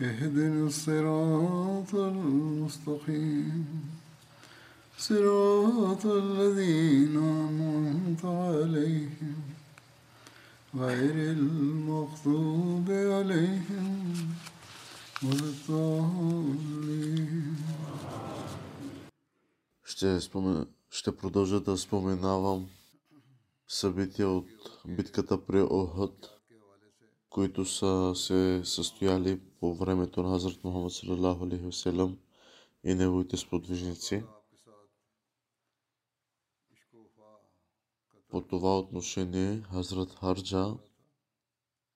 اهدنا الصراط المستقيم صراط الذين أنعمت عليهم غير المغضوب عليهم ولا الضالين Ще, спомен... ще продължа да споменавам събития от битката при Охот, които са се състояли по времето на Хазрат Мухаммад саллалаху алейхи и неговите сподвижници. По това отношение Хазрат Харджа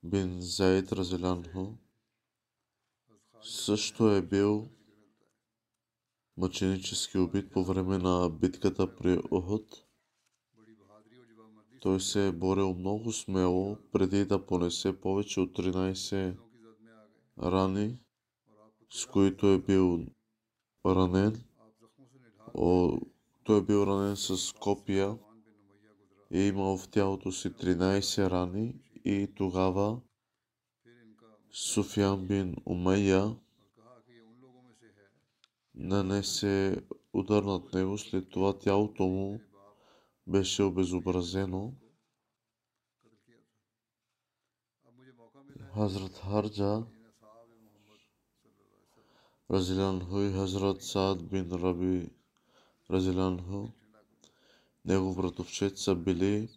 бин Заид Разелянху също е бил мъченически убит по време на битката при Охот. Той се е борил много смело преди да понесе повече от 13 рани, с които е бил ранен. О, той е бил ранен с копия и е имал в тялото си 13 рани и тогава Суфян бин Умайя нанесе удар над него, след това тялото му беше обезобразено. Хазрат Харджа Разилянху и Хазрат Саад бин Раби Разилянху, негов братовчет са били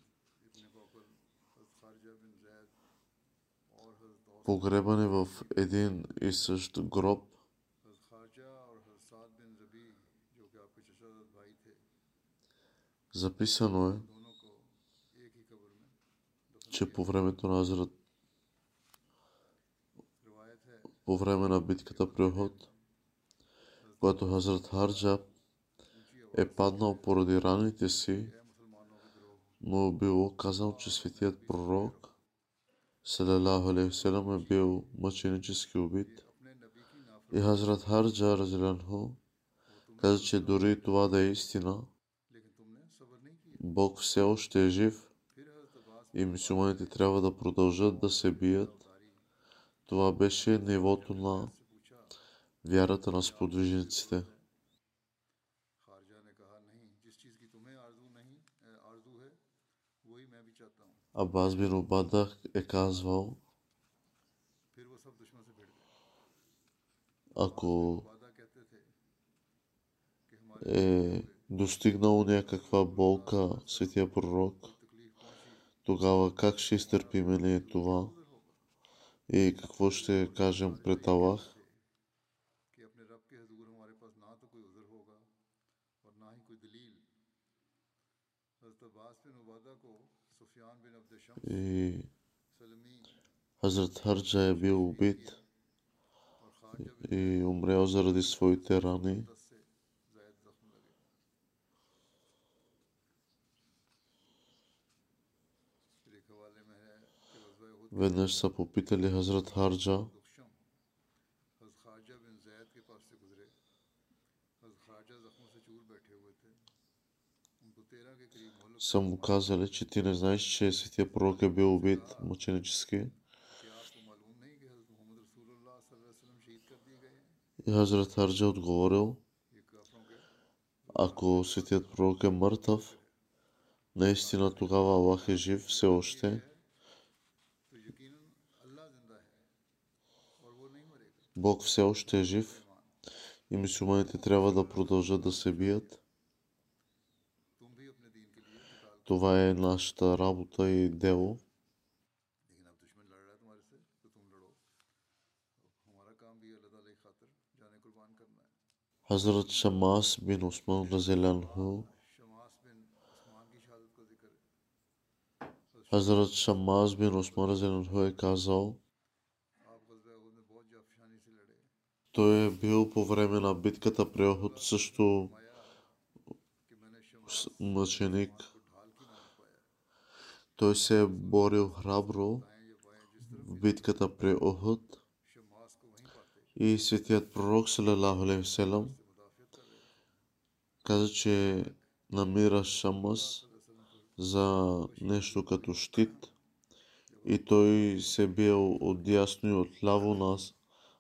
погребани в един и същ гроб. Записано е, че по времето на Азрат по време на битката при Охот, когато Хазрат Харджа е паднал поради раните си, му е било казано, че светият пророк салалаху алейхи е бил мъченически убит. И Хазрат Харджа Разилянху каза, че дори това да е истина, Бог все още е жив и мусулманите трябва да продължат да се бият. Това беше нивото на вярата на сподвижниците. Абаз бин Обада е казвал, ако е достигнал някаква болка светия пророк, тогава как ще изтърпиме ли това и какво ще кажем пред Аллах? И Хазрат Харджа е бил убит и умрял заради своите рани. Веднъж са попитали Хазрат Харджа, са му казали, че ти не знаеш, че светия пророк е бил убит мъченически. И Хазрат Харджа отговорил, ако светият пророк е мъртъв, наистина тогава Аллах е жив все още Бог все още е жив и мусулманите трябва да продължат да се бият. Това е нашата работа и дело. Хазрат Шамас бин Осман Разелянху Хазрат Шамас бин Осман Разелянху е казал Той е бил по време на битката при Охот също мъченик. Той се е борил храбро в битката при Охот. И светият пророк Салалаху Селам каза, че намира Шамас за нещо като щит и той се бил от дясно и от ляво нас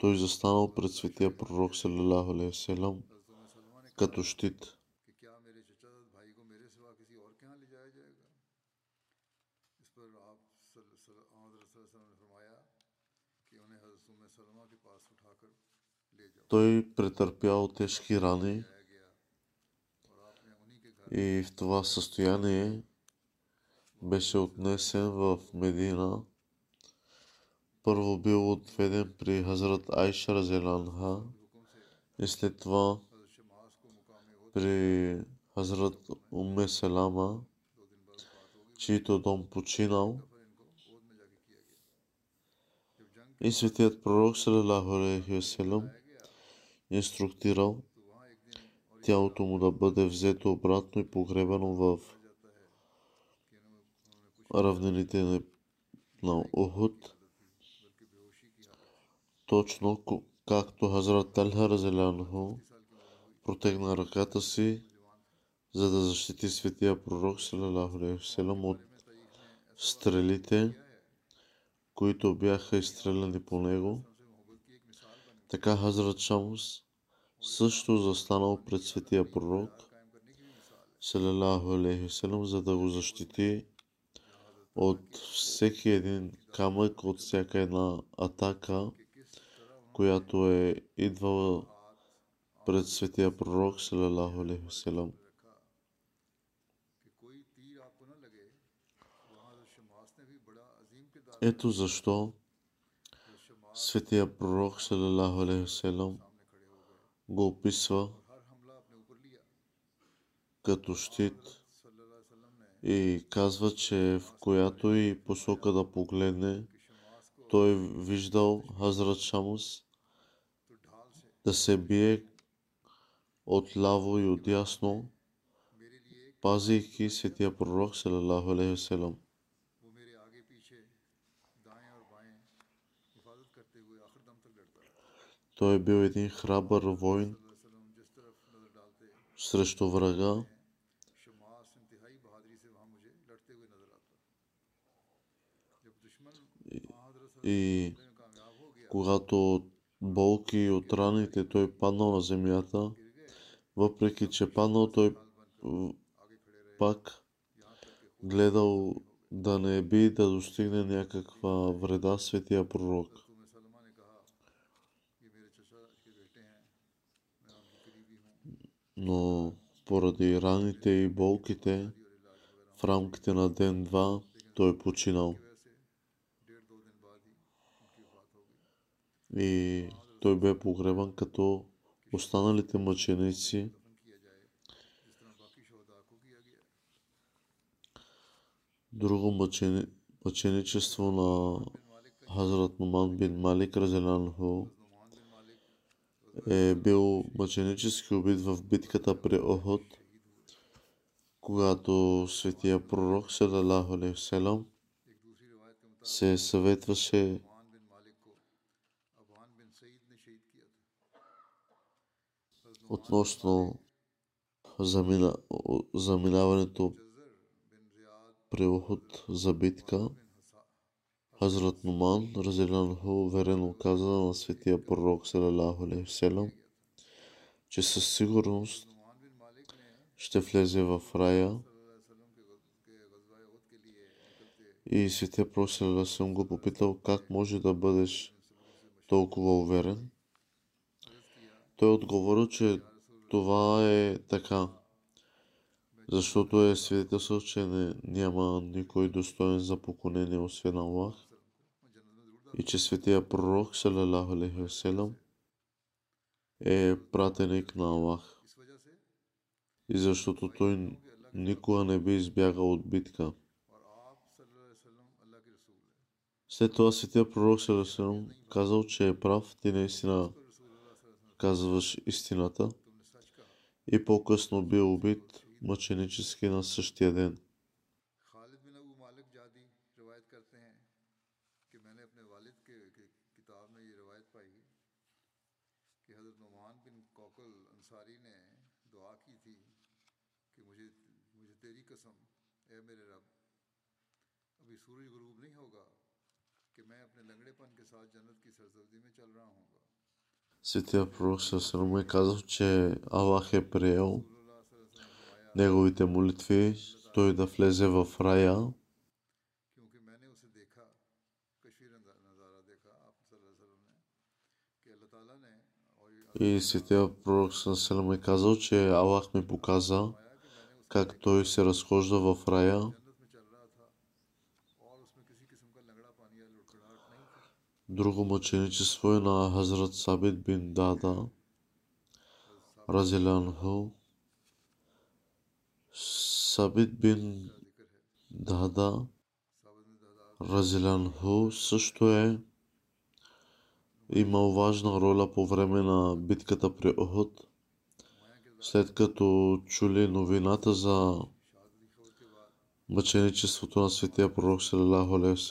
Той застанал пред светия пророк салалаху алейхи като щит. Той претърпял тежки рани и в това състояние беше отнесен в Медина първо бил отведен при Хазрат Айша Разеланха и след това при Хазрат Умме Селама, чийто дом починал. И светият пророк Салалаху Алейхи инструктирал тялото му да бъде взето обратно и погребано в равнините на Охот точно както Хазрат Талха Разелянху протегна ръката си, за да защити светия пророк Салалаху от стрелите, които бяха изстреляни по него. Така Хазрат Шамус също застанал пред светия пророк за да го защити от всеки един камък, от всяка една атака, която е идвала пред светия пророк, салалаху алейхи салам. Ето защо светия пророк, салалаху алейхи го описва като щит и казва, че в която и посока да погледне, той виждал Хазрат Шамус да се бие от ляво и от дясно, пазейки светия пророк, салалаху алейхи вселам. Той е бил един храбър войн срещу врага, и когато от болки и от раните той паднал на земята, въпреки че паднал, той пак гледал да не би да достигне някаква вреда светия пророк. Но поради раните и болките, в рамките на ден-два той починал. и той бе погребан като останалите мъченици. Друго мъчени, мъченичество на Хазрат Нуман бин Малик Разелянху е бил мъченически убит в битката при Охот, когато светия пророк Салалаху се съветваше относно замина, заминаването Ухуд за битка. Хазрат Нуман, разделянху, уверено каза на светия пророк, салалаху алейхиселам, че със сигурност ще влезе в рая и светия пророк салалаху го попитал как може да бъдеш толкова уверен. Той отговорил, че това е така, защото е свидетелство, че не, няма никой достоен за поклонение освен Аллах и че светия пророк, салалаху алейхи васелам, е пратеник на Аллах. И защото той никога не би избягал от битка. След това светия пророк салалаху казал, че е прав, ти наистина казваш истината и по-късно бил убит мъченически на същия ден. खालिद बिन अबू मालिक जादी रिवायत करते हैं कि मैंने अपने वालिद के, के किताब में ये रिवायत पाई कि हज़रत नुमान बिन कौकल अंसारी ने दुआ की थी कि मुझे मुझे तेरी कसम ए मेरे रब अभी सूरज गुरूब नहीं होगा कि मैं अपने लंगड़ेपन के साथ जन्नत की सरसब्जी में चल रहा हूँगा Светия пророк Сърма е казал, че Аллах е приел неговите молитви, той да влезе в рая. И светия пророк Сърма е казал, че Аллах ми показа как той се разхожда в рая. Друго мъченичество е на Хазрат Сабит бин Дада, Разиланху. Сабит бин Дада, Разиланху също е имал важна роля по време на битката при Охот. След като чули новината за мъченичеството на светия пророк салалаху алейхи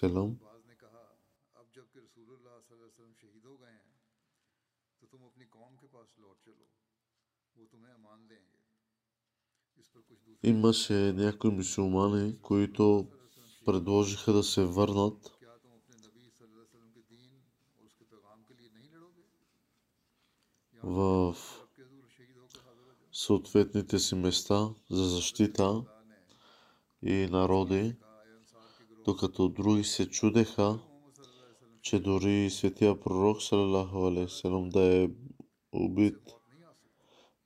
имаше някои мюсюлмани, които предложиха да се върнат. в съответните си места за защита и народи, докато други се чудеха, че дори светия пророк Салалаху да е убит,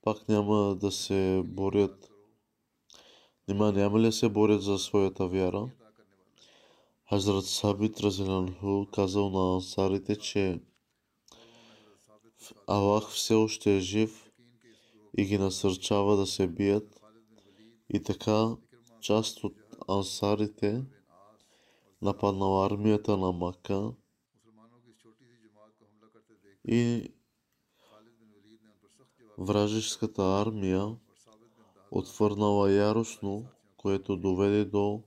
пак няма да се борят Нима няма ли се борят за своята вяра? Хазрат Сабит Разиланху казал на ансарите, че Аллах все още е жив и ги насърчава да се бият. И така част от ансарите нападнала армията на Мака и вражеската армия отвърнала яростно, което доведе до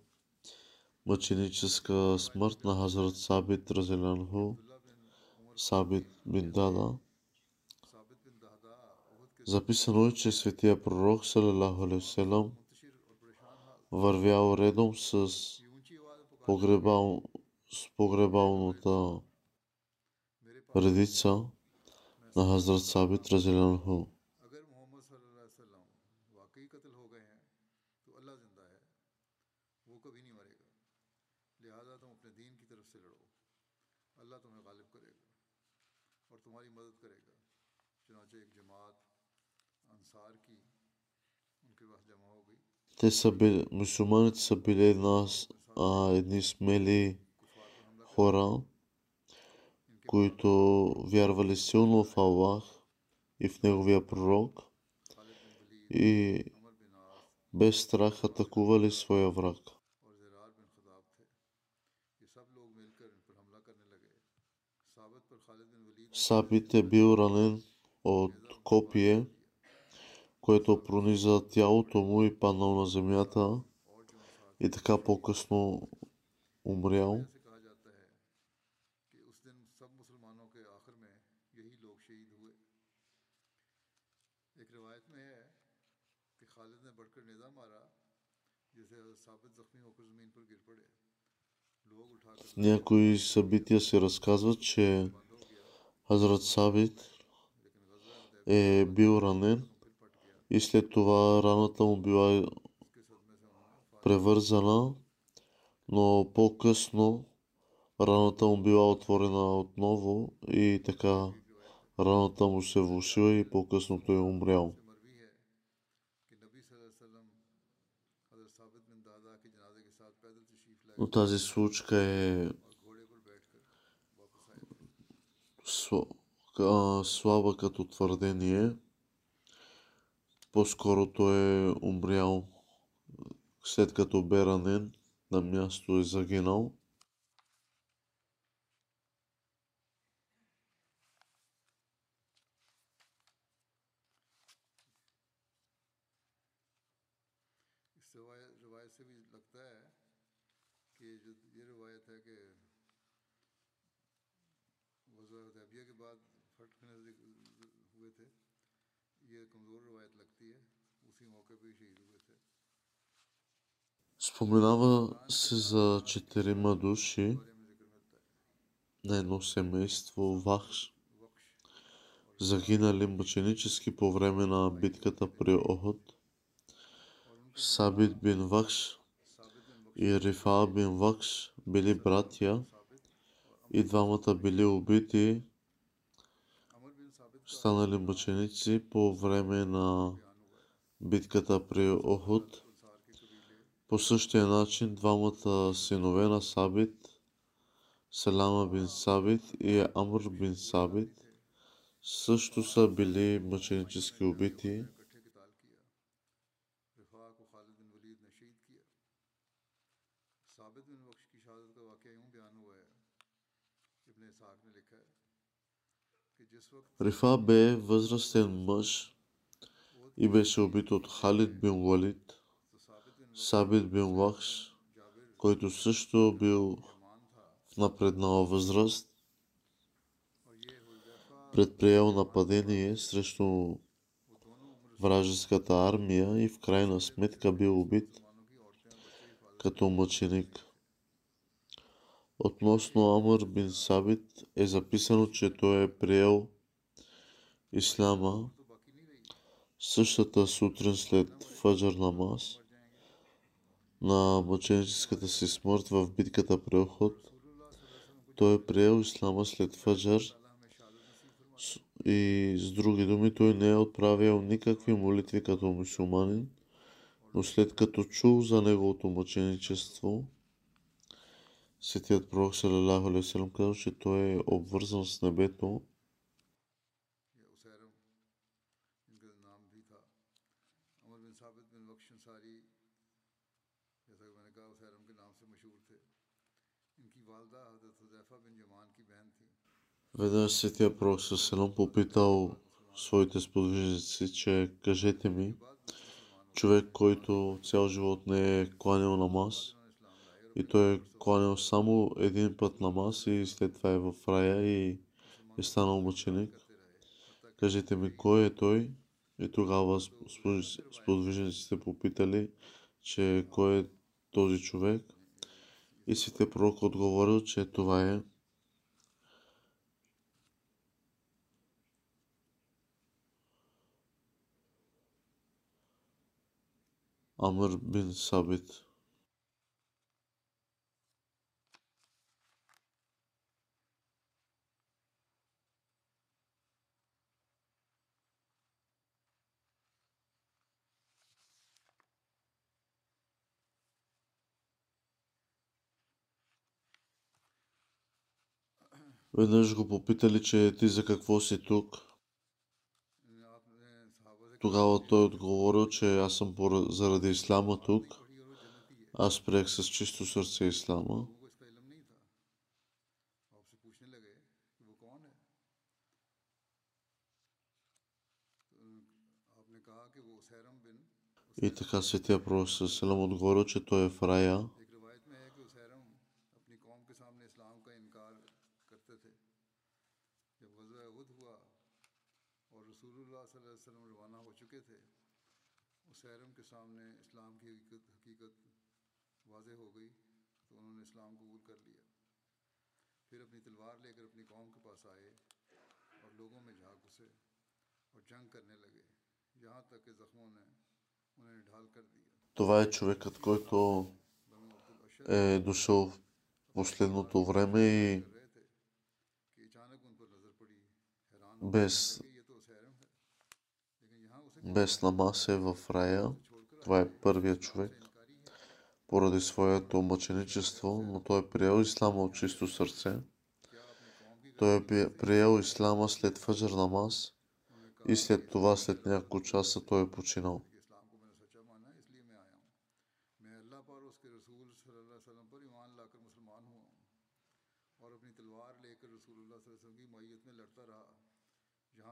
мъченическа смърт на Хазрат Сабит Разелянху, Сабит бин Записано е, че светия пророк Салалаху вървял редом с, погребал, с погребалната редица на Хазрат Сабит Разелянху. Те са били, мусулманите са били една, а, едни смели хора, които вярвали силно в Аллах и в Неговия пророк и без страх атакували своя враг. Сабит е бил ранен от копие което прониза тялото му и паднал на земята и така по-късно умрял. В някои събития се разказва, че Азрат Сабит е бил ранен и след това раната му била превързана, но по-късно раната му била отворена отново и така раната му се влушила и по-късно той е умрял. Но тази случка е слаба като твърдение. По-скоро той е умрял след като бе ранен, на място е загинал. Споменава се за четирима души на едно семейство Вахш, загинали мъченически по време на битката при Охот. Сабит бин Вахш и Рифа бин Вахш били братя и двамата били убити станали мъченици по време на битката при Охот. По същия начин двамата синове на Сабит, Селама бин Сабит и Амр бин Сабит, също са били мъченически убити. Рифа бе възрастен мъж и беше убит от Халид бин Валид, Сабит бин Лахш, който също бил в напреднала възраст, предприел нападение срещу вражеската армия и в крайна сметка бил убит като мъченик. Относно Амър бин Сабит е записано, че той е приел Ислама, същата сутрин след Фаджар намаз, на мъченическата си смърт в битката при Охот, той е приел Ислама след Фаджар и с други думи той не е отправил никакви молитви като мусулманин, но след като чул за неговото мъченичество, Светият пророк Салалаху Алейсалам казал, че той е обвързан с небето Веднъж светия пророк Сасалон попитал своите сподвижници, че кажете ми, човек, който цял живот не е кланял намаз, и той е кланял само един път на мас и след това е в рая и е станал мъченик. Кажете ми, кой е той? И тогава сподвижниците попитали, че кой е този човек. И сите пророк отговорил, че това е Амр бин Сабит. Веднъж го попитали, че ти за какво си тук. Тогава той отговорил, че аз съм заради ислама тук. Аз приех с чисто сърце ислама. И така Светия Пророк Селам отговорил, че той е в рая. Това е човекът, който е дошъл в последното време и без, без намаз е в рая. Това е първият човек поради своето мъченичество, но той е приел ислама от чисто сърце. Той е приел ислама след фъджър намаз и след това, след няколко часа, той е починал.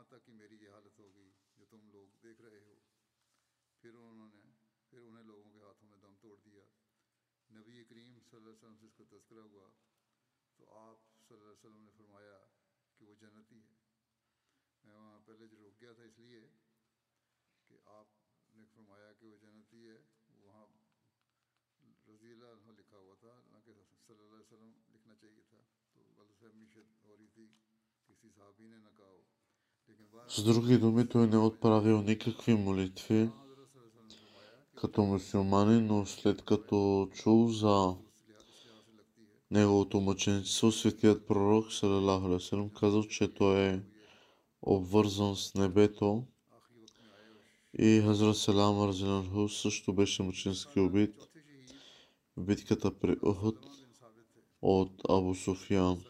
تک کہ میری یہ حالت ہو گئی جو تم لوگ دیکھ رہے ہو پھر انہوں پھر انہیں لوگوں کے ہاتھوں میں دم توڑ دیا۔ نبی کریم صلی اللہ علیہ وسلم سے اس کو تذکرہ ہوا۔ تو آپ صلی اللہ علیہ وسلم نے فرمایا کہ وہ جنتی ہے۔ میں وہاں پہلے جو رک گیا تھا اس لیے کہ آپ نے فرمایا کہ وہ جنتی ہے۔ وہاں رضی اللہ عنہ لکھا ہوا تھا، نہ کہ صلی اللہ علیہ وسلم لکھنا چاہیے تھا۔ تو غلط فہمیشت ہو رہی تھی، کسی صحابی نے نہ کہا ہو۔ لیکن Z drugiej domy płynęły odprawy o nikakwej modlitwie като мусулманин, но след като чул за неговото мъченичество, светият пророк Салалаху казал, че той е обвързан с небето и Хазрат Салам Арзинанху също беше мъченски убит в битката при Ухуд от Абу Софиян.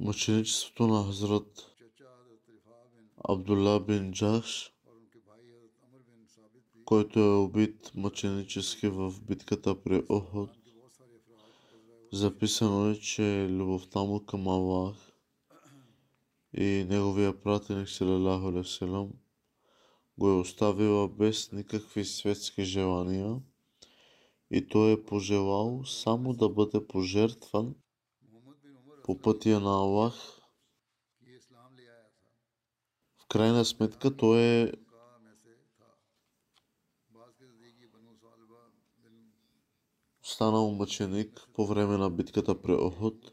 Мъченичеството на Хазрат Абдулла бин Джахш, който е убит мъченически в битката при Охот. Записано е, че любовта му към Аллах и неговия пратеник Салалаху го е оставила без никакви светски желания – и той е пожелал само да бъде пожертван по пътя на Аллах. В крайна сметка той е станал мъченик по време на битката при Охот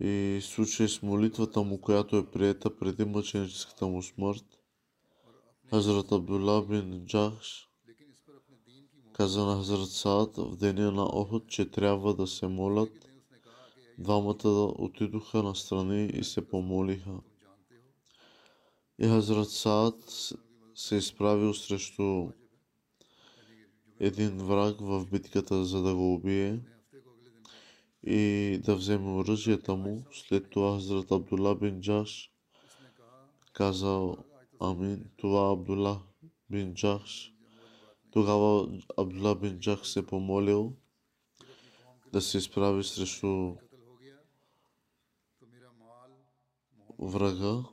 и случай с молитвата му, която е приета преди мъченическата му смърт. Хазрат Абдулла бин Джахш каза на Хазрат Саад в деня на Охот, че трябва да се молят. Двамата отидоха настрани и се помолиха. И Хазрат Саад се изправил срещу един враг в битката, за да го убие и да вземе оръжията му. След това Хазрат Абдула бин Джаш казал Амин. Това Абдулла бин Джаш тогава Абдула бин Джах се помолил да се изправи срещу врага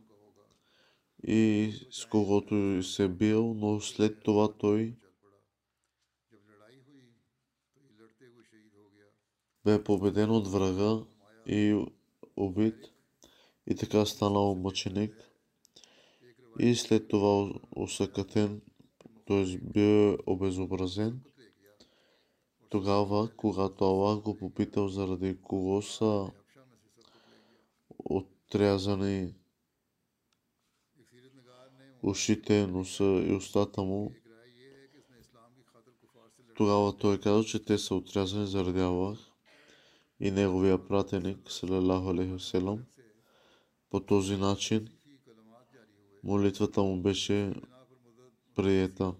и с когото се е бил, но след това той бе победен от врага и убит. И така станал мъченик. И след това усъкътен т.е. бе обезобразен. Тогава, когато Аллах го попитал заради кого са отрязани ушите, носа и устата му, тогава той каза, че те са отрязани заради Аллах и неговия пратеник, салалаху алейхи По този начин молитвата му беше прието.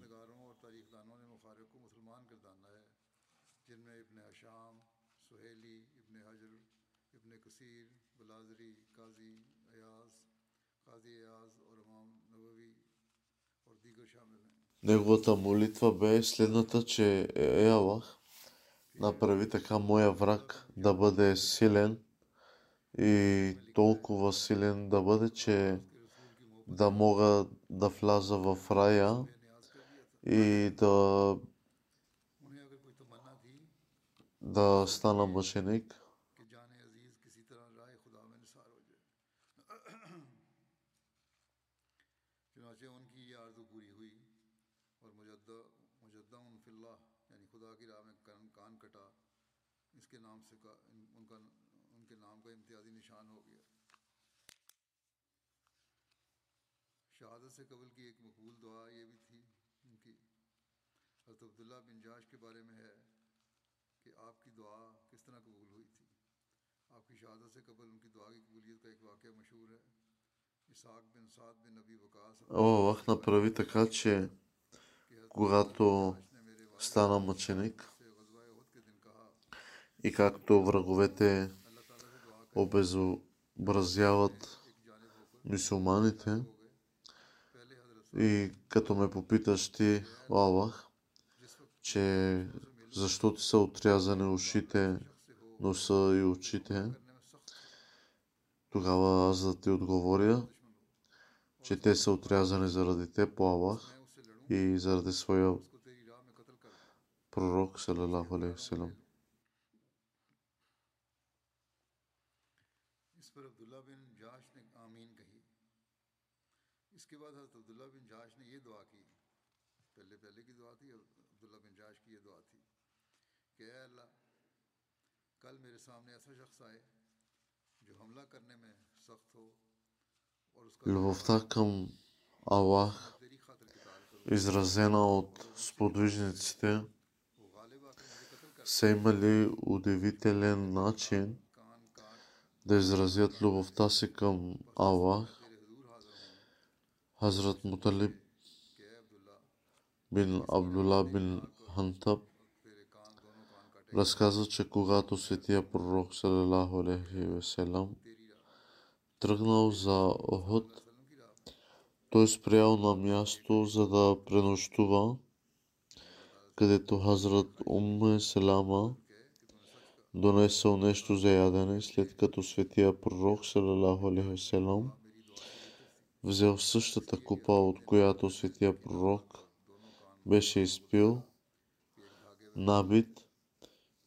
Неговата молитва бе следната, че е Аллах направи така моя враг да бъде силен и толкова силен да бъде, че да мога да вляза в рая и да, да стана мъченик. Аллах направи така, че когато стана мъченик и както враговете обезобразяват мусулманите, и като ме попиташ ти, Аллах, че защо ти са отрязани ушите, носа и очите, тогава аз да ти отговоря, че те са отрязани заради те по Аллах и заради своя пророк, салалаху алейхи Любовта към Аллах, изразена от сподвижниците, са имали удивителен начин да изразят любовта си към Аллах. Хазрат Муталиб бин Абдулла бин Хантаб Разказа, че когато светия пророк Салалаху Алейхи Веселам тръгнал за Охот, той спрял на място, за да пренощува, където Хазрат Умме Селама донесъл нещо за ядене, след като светия пророк Салалаху Алейхи Веселам взел същата купа, от която светия пророк беше изпил, набит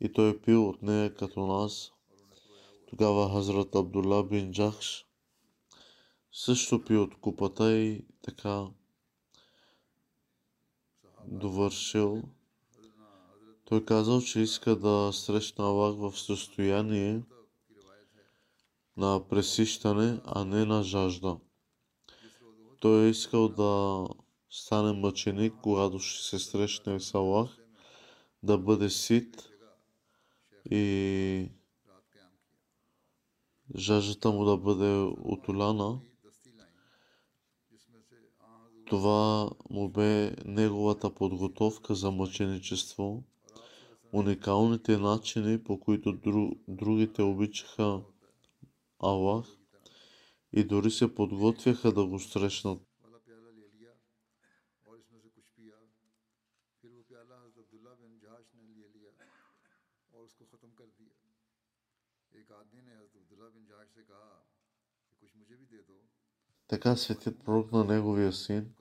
и той пил от нея като нас. Тогава Хазрат Абдулла бин Джахш също пи от купата и така довършил. Той казал, че иска да срещне Аллах в състояние на пресищане, а не на жажда. Той е искал да стане мъченик, когато ще се срещне с Аллах, да бъде сит и жаждата му да бъде отоляна. Това му бе неговата подготовка за мъченичество, уникалните начини, по които дру, другите обичаха Аллах и дори се подготвяха да го срещнат. Така светият пророк на неговия син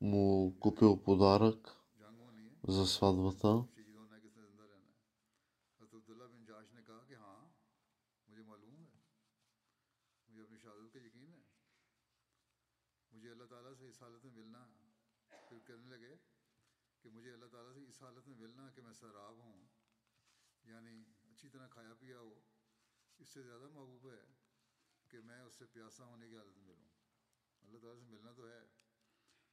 му купил подарък за сватбата. یعنی اچھی طرح کھایا پیا ہو اس سے زیادہ محبوب ہے उससे प्यासा होने की हालत में मिलूँ अल्लाह ताला से मिलना तो है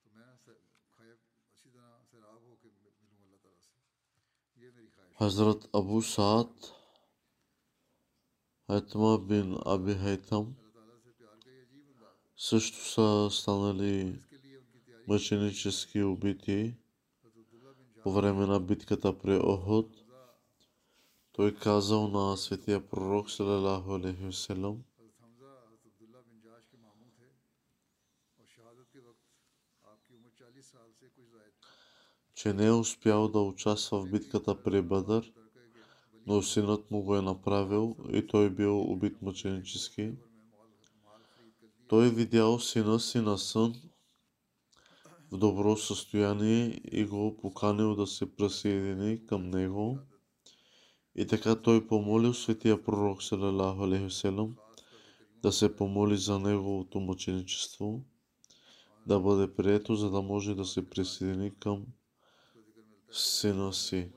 तो मैं स- खाया अच्छी तरह सराब हो के मिलूँ अल्लाह ताला से ये मेरी ख्वाहिश है Хазрат Абу Саад Хайтма бин Аби Хайтам अल्लाह ताला से प्यार का ये अजीब अंदाज है също са станали इसके लिए उनकी तैयारी мъченически убити हजरत अब्दुल्ला बिन по време на битката при Охот. जाजा Той казал на светия пророк, салалаху алейхи че не е успял да участва в битката при Бадър, но синът му го е направил и той е бил убит мъченически. Той е видял сина си на сън в добро състояние и го поканил да се присъедини към него. И така той помолил светия пророк Салалаху Алейхиселам да се помоли за неговото мъченичество, да бъде прието, за да може да се присъедини към сина си.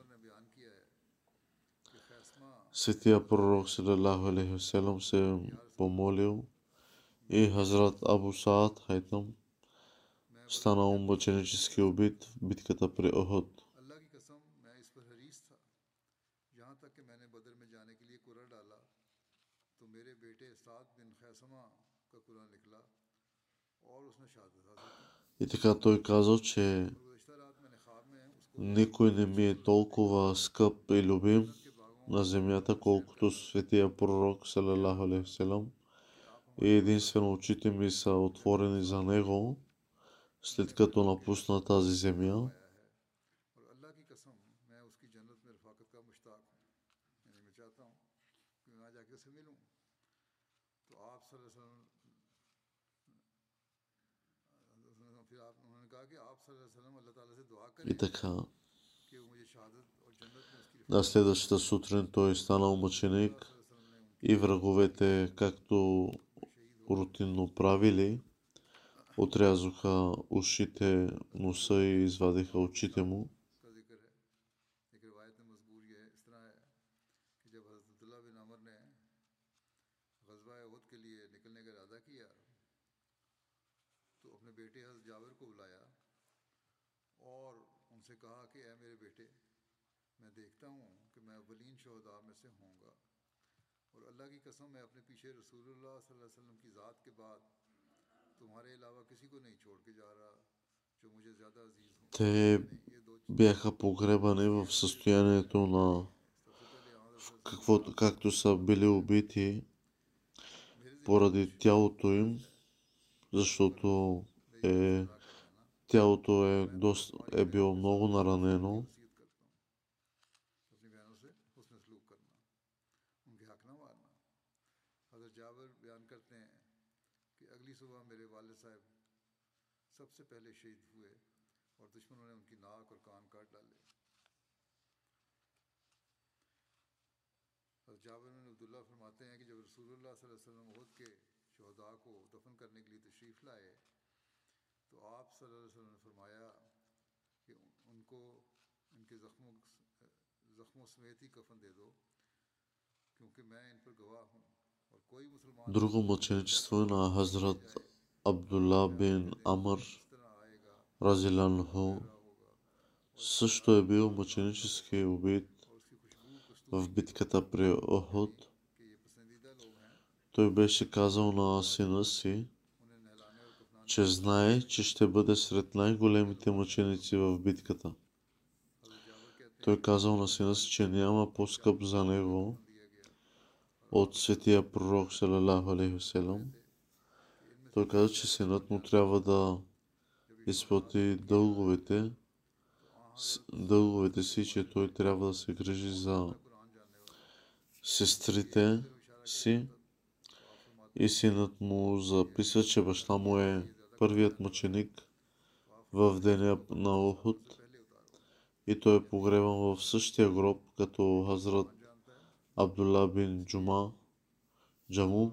Светия пророк салалаху алейхи се помолил и Хазрат Абу Саад Хайтам станал мъченически убит в битката при Охот. И така той казал, че никой не ми е толкова скъп и любим на земята, колкото светия пророк, салалаху алейхи и единствено очите ми са отворени за него, след като напусна тази земя. И така, на следващата сутрин той станал мъченик и враговете, както рутинно правили, отрязоха ушите, носа и извадиха очите му. Те бяха погребани в състоянието на каквото, както са били убити поради тялото им, защото е, тялото е, доста, е било много наранено. اگلی صبح میرے والد صاحب سب سے پہلے شہید ہوئے اور دشمنوں نے ان کی ناک اور کان کاٹ ڈالے حضرت جابر بن عبداللہ فرماتے ہیں کہ جب رسول اللہ صلی اللہ علیہ وسلم عہد کے شہداء کو دفن کرنے کے لیے تشریف لائے، تو آپ صلی اللہ علیہ وسلم نے فرمایا کہ ان کو ان کے زخموں زخموں سمیت ہی کفن دے دو، کیونکہ میں ان پر گواہ ہوں۔ Друго мъченичество на Хазрат Абдулла бин Амр Разиланху също е бил мъченически убит в битката при Охот. Той беше казал на сина си, че знае, че ще бъде сред най-големите мъченици в битката. Той казал на сина си, че няма по-скъп за него от светия пророк, салалаху алейхи Той каза, че синът му трябва да изплати дълговете, дълговете си, че той трябва да се грижи за сестрите си. И синът му записва, че баща му е първият мъченик в деня на Охот и той е погребан в същия гроб като Хазрат Абдулла бин Джума Джаму.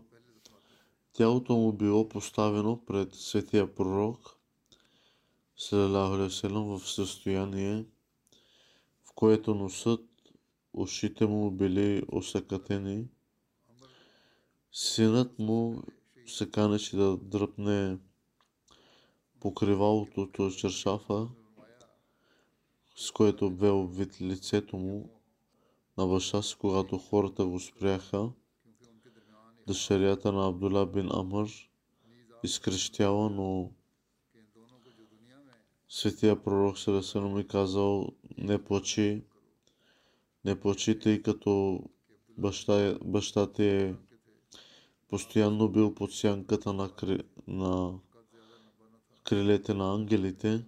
Тялото му било поставено пред светия пророк в състояние, в което носът, ушите му били осъкатени. Синът му се канеше да дръпне покривалото от чершафа, с което бе обвит лицето му на баща си, когато хората го спряха. Дъщерята на Абдула бин Амър изкрещяла, но Светия пророк Сарасано ми казал, не плачи, не плачи, тъй като баща, баща ти е постоянно бил под сянката на, на крилете на ангелите.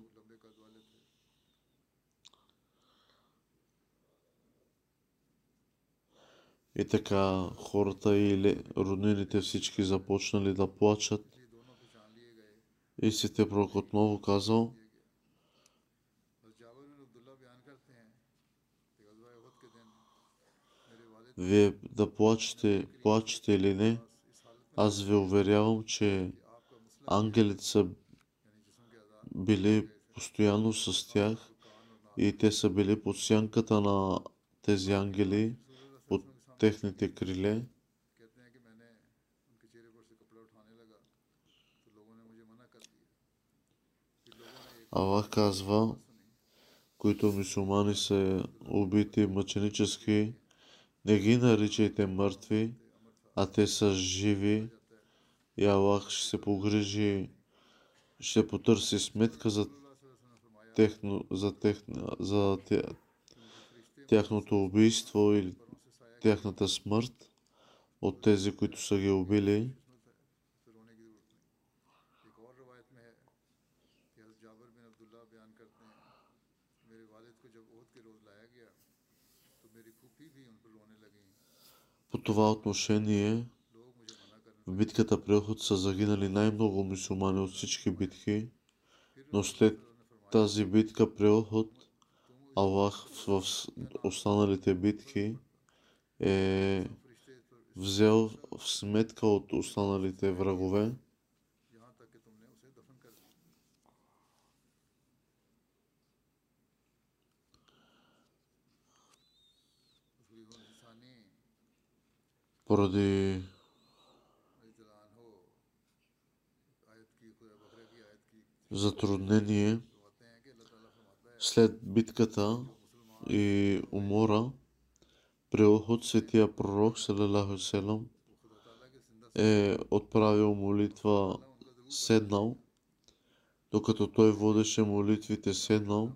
И така хората и роднините всички започнали да плачат. И сите пророк отново казал, вие да плачете, плачете или не, аз ви уверявам, че ангелите са били постоянно с тях и те са били под сянката на тези ангели, техните криле. Аллах казва, които мусулмани са убити мъченически, не ги наричайте мъртви, а те са живи и Аллах ще се погрижи, ще потърси сметка за, техно, за, техно, за тяхното убийство или тяхната смърт от тези, които са ги убили. По това отношение в битката при Охот са загинали най-много мусулмани от всички битки, но след тази битка при Охот Аллах в останалите битки е взел в сметка от останалите врагове. Поради затруднение след битката и умора при Охот светия пророк Салалаху Селам е отправил молитва седнал, докато той водеше молитвите седнал.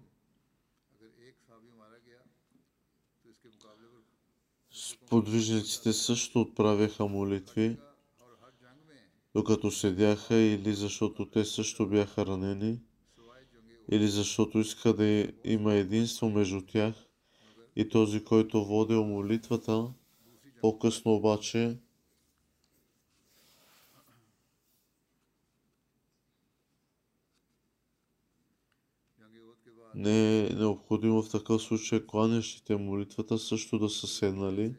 Подвижниците също отправяха молитви, докато седяха или защото те също бяха ранени, или защото иска да има единство между тях и този, който водил молитвата, по-късно обаче не е необходимо в такъв случай кланящите молитвата също да са седнали.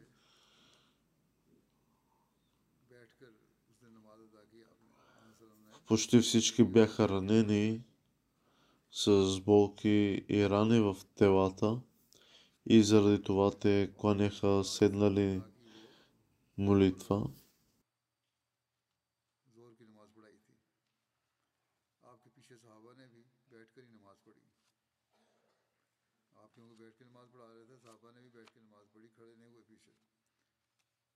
Почти всички бяха ранени с болки и рани в телата и заради това те кланяха седнали молитва.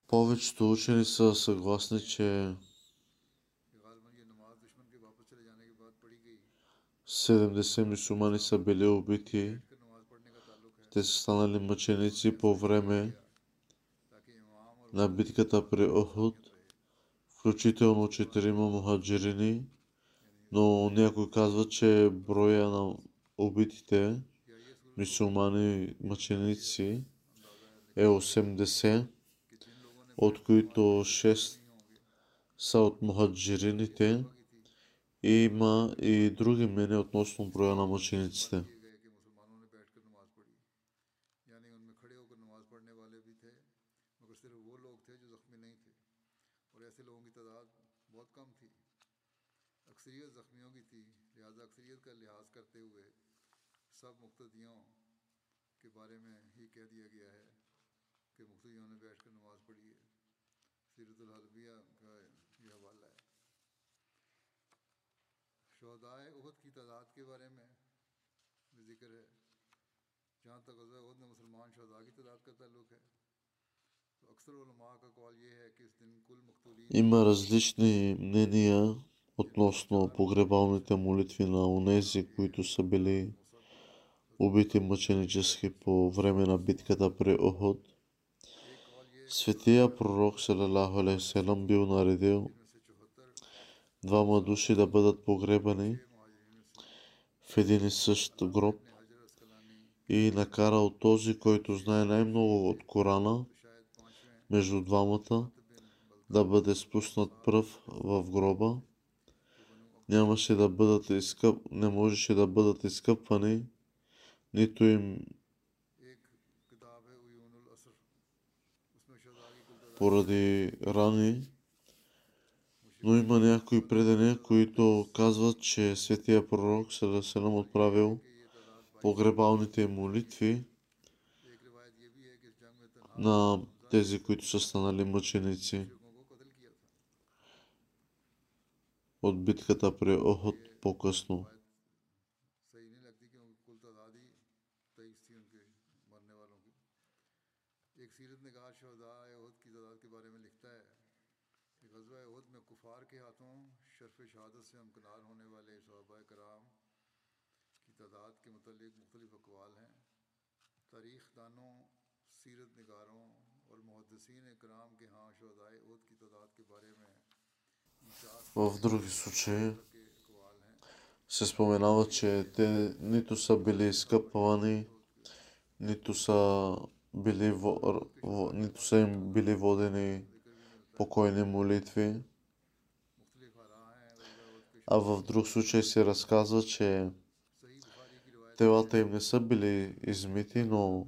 Повечето учени са съгласни, че 70 мусулмани са били убити. Те са станали мъченици по време на битката при Охуд, включително четирима мухаджирини, но някой казва, че броя на убитите мусулмани мъченици е 80, от които 6 са от мухаджирините и има и други мнения относно броя на мъчениците. بہت کم تھی۔ اکثریت زخمیوں کی تھی، لہذا اکثریت کا لحاظ کرتے ہوئے سب مقتدیوں کے بارے میں ہی کہہ دیا گیا ہے کہ مقتدیوں نے بیٹھ کر نماز پڑھی ہے۔ سیرت الحلبیہ کا یہ حوالہ ہے۔ شہدائے عہد کی تعداد کے بارے میں ذکر ہے۔ جہاں تک عزوہ عہد میں مسلمان شہدا کی تعداد کا تعلق ہے Има различни мнения относно погребалните молитви на унези, които са били убити мъченически по време на битката при Охот. Светия пророк Салалаху Алейхиселам бил наредил двама души да бъдат погребани в един и същ гроб и накарал този, който знае най-много от Корана, между двамата, да бъде спуснат пръв в гроба, нямаше да бъдат изкъп... не можеше да бъдат изкъпвани, нито им поради рани, но има някои предания, които казват, че светия пророк се нам отправил погребалните молитви на тези, които са станали мъченици от битката при Охот по-късно. تاریخ دانوں سیرت نگاروں В други случаи се споменава, че те нито са били изкъпвани, нито са, били, нито са им били водени покойни молитви. А в друг случай се разказва, че телата им не са били измити, но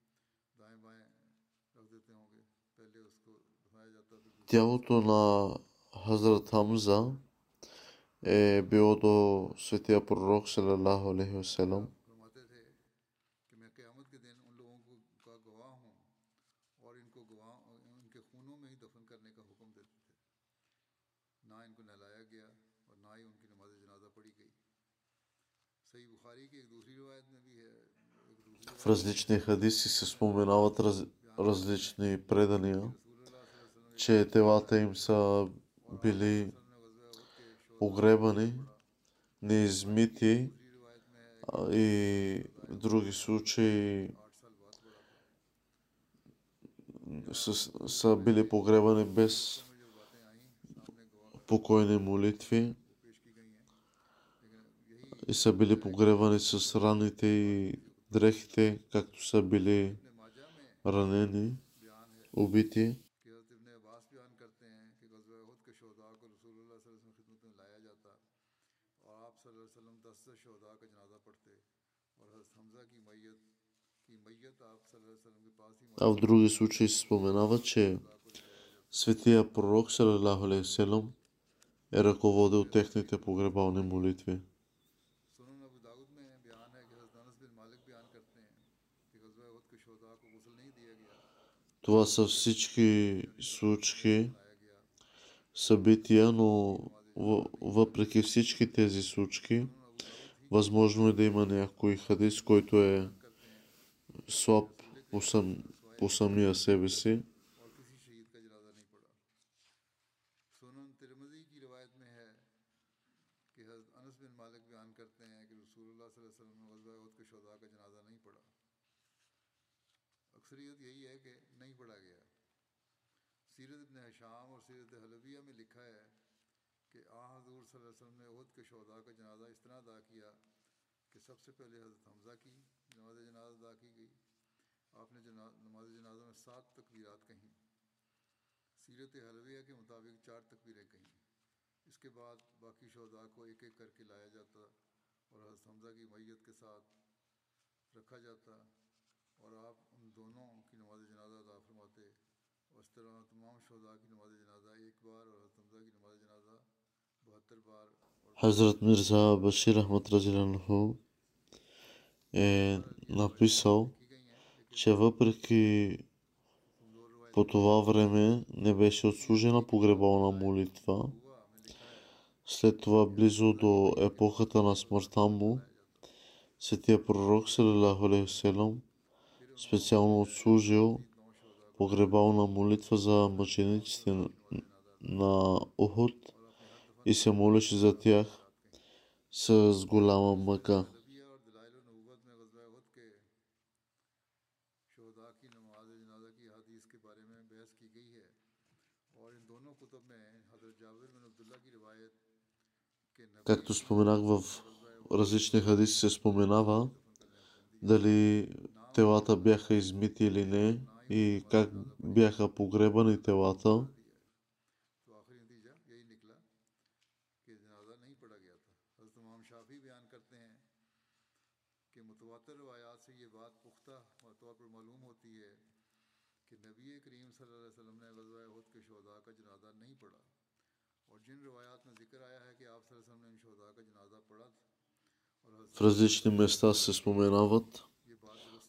دائیں بائیں رکھ دیتے ہوں گے پہلے اس کو دھویا جاتا تھا کیا تو نا حضرت حمزہ اے بیو تو ستیہ پر روخ صلی اللہ علیہ وسلم فرماتے تھے کہ میں قیامت کے دن ان لوگوں کو کا گواہ ہوں اور ان کو گواہ ان کے خونوں میں ہی دفن کرنے کا حکم دیتے تھے۔ نہ ان کو نہلایا گیا اور نہ ہی ان کی نماز جنازہ پڑھی گئی۔ صحیح بخاری کی ایک دوسری روایت میں بھی ہے۔ В различни хадиси се споменават раз, различни предания, че телата им са били погребани, неизмити и в други случаи са, са били погребани без покойни молитви и са били погребани с раните и дрехите, както са били ранени, убити. А в други случаи се споменава, че светия пророк Салалаху е ръководил техните погребални молитви. Това са всички случки, събития, но въпреки всички тези случки, възможно е да има някой хадис, който е слаб по, сам, по самия себе си. اکثریت یہی ہے کہ نہیں پڑھا گیا۔ سیرت ابن حشام اور سیرت حلویہ میں لکھا ہے کہ آ حضور صلی اللہ علیہ وسلم نے عہد کے شودا کا جنازہ اس طرح ادا کیا کہ سب سے پہلے حضرت حمزہ کی نماز جنازہ ادا کی گئی۔ آپ نے نماز جنازہ میں سات تکبیرات کہیں۔ سیرت حلویہ کے مطابق چار تکبیریں کہیں۔ اس کے بعد باقی شودا کو ایک ایک کر کے لایا جاتا اور حضرت حمزہ کی میت کے ساتھ رکھا جاتا اور آپ Hazrat Mirza Bashir Ahmad Rajilanhu е написал, че въпреки по това време не беше отслужена погребална молитва. След това, близо до епохата на смъртта му, сетия пророк Салалаху Алейхи специално отслужил погребална молитва за мъжениците на Охот и се молеше за тях с голяма мъка. Както споменах в различни хадиси се споменава дали телата бяха измити или не и как бяха погребани телата. В различни места се споменават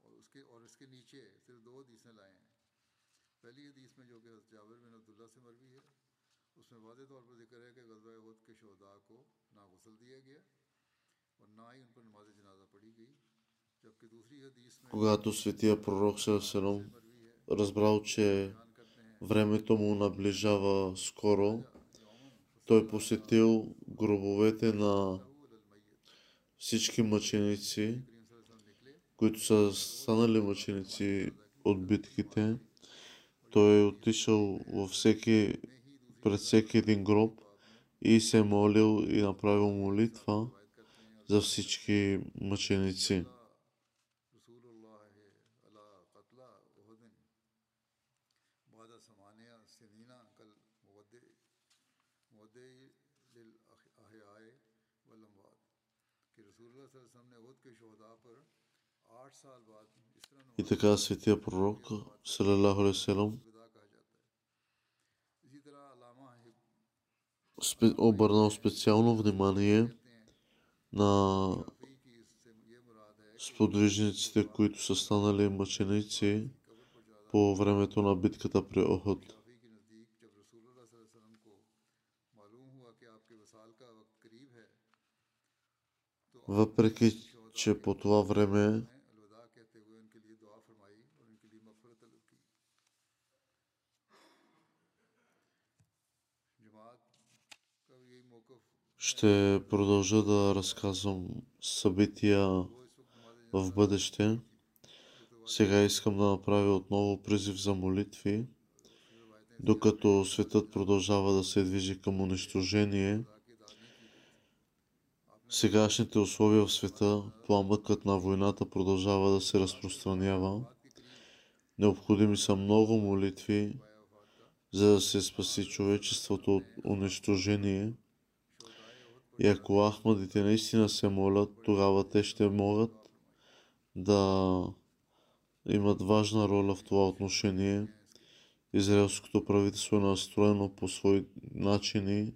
बाद का वाक़ है ये भी लिखा हुआ है कि आठ साल बाद का वाक़ उस वक्त नहीं था ये इमाम बुखारी ने अपनी किताब में बाबूसलात शहीद यानी शहीदों की नमाज जनाजा के नुमान से बाब बन रहा है और उनके नतीजे सिर्फ दो हदीसें लाए हैं और उसके और इसके नीचे सिर्फ दो हदीसें लाए हैं पहली हदीस में जो कि हज़रत जाबिर बिन अब्दुल्ला से मरवी है उसमें वादे तौर पर जिक्र है कि गज़वा उहद के शहदा को ना गसल दिया गया और ना ही उन पर नमाज जनाजा पढ़ी गई जबकि दूसरी हदीस में Когато светия пророк Селам मरवी है разбрал, че बयान करते हैं времето му наближава скоро, той посетил гробовете на всички мъченици, които са станали мъченици от битките. Той е отишъл във всеки, пред всеки един гроб и се е молил и направил молитва за всички мъченици. للأحياء والأموات کہ رسول اللہ صلی اللہ علیہ وسلم نے عہد کے شہداء پر и така светия пророк, салалаху алейхи обърнал специално внимание на сподвижниците, които са станали мъченици по времето на битката при Охот. Въпреки, че по това време Ще продължа да разказвам събития в бъдеще. Сега искам да направя отново призив за молитви, докато светът продължава да се движи към унищожение. Сегашните условия в света, пламъкът на войната продължава да се разпространява. Необходими са много молитви, за да се спаси човечеството от унищожение – и ако Ахмадите наистина се молят, тогава те ще могат да имат важна роля в това отношение. Израелското правителство е настроено по свои начини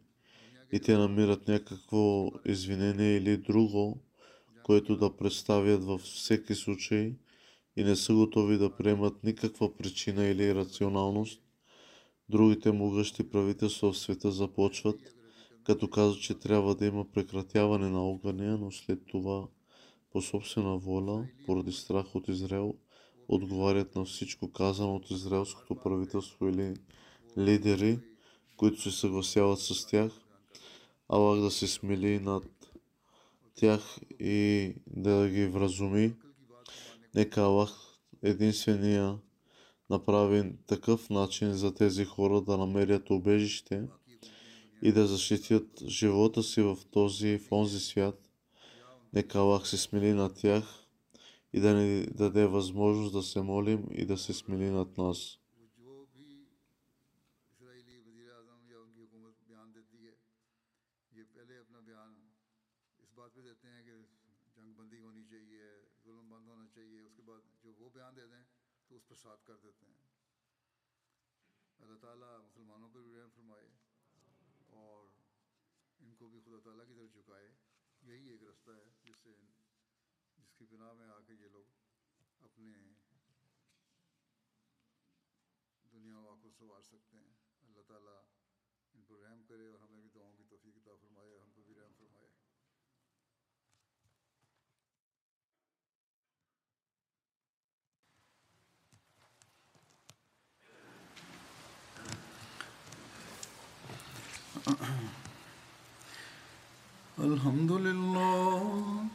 и те намират някакво извинение или друго, което да представят във всеки случай и не са готови да приемат никаква причина или рационалност. Другите могъщи правителства в света започват, като казват, че трябва да има прекратяване на огъня, но след това по собствена воля, поради страх от Израел, отговарят на всичко казано от израелското правителство или лидери, които се съгласяват с тях. Аллах да се смили над тях и да ги вразуми. Нека Аллах единствения направи такъв начин за тези хора да намерят убежище и да защитят живота си в този в свят. Нека Аллах се смили над тях и да ни даде възможност да се молим и да се смили над нас. گناہ میں آ کے یہ لوگ اپنے دنیا و سوار سکتے ہیں۔ اللہ تعالیٰ ان پر رحم کرے اور ہمیں بھی دعاؤں کی توفیق عطا فرمائے ہم بھی رحم فرمائے۔ الحمد للہ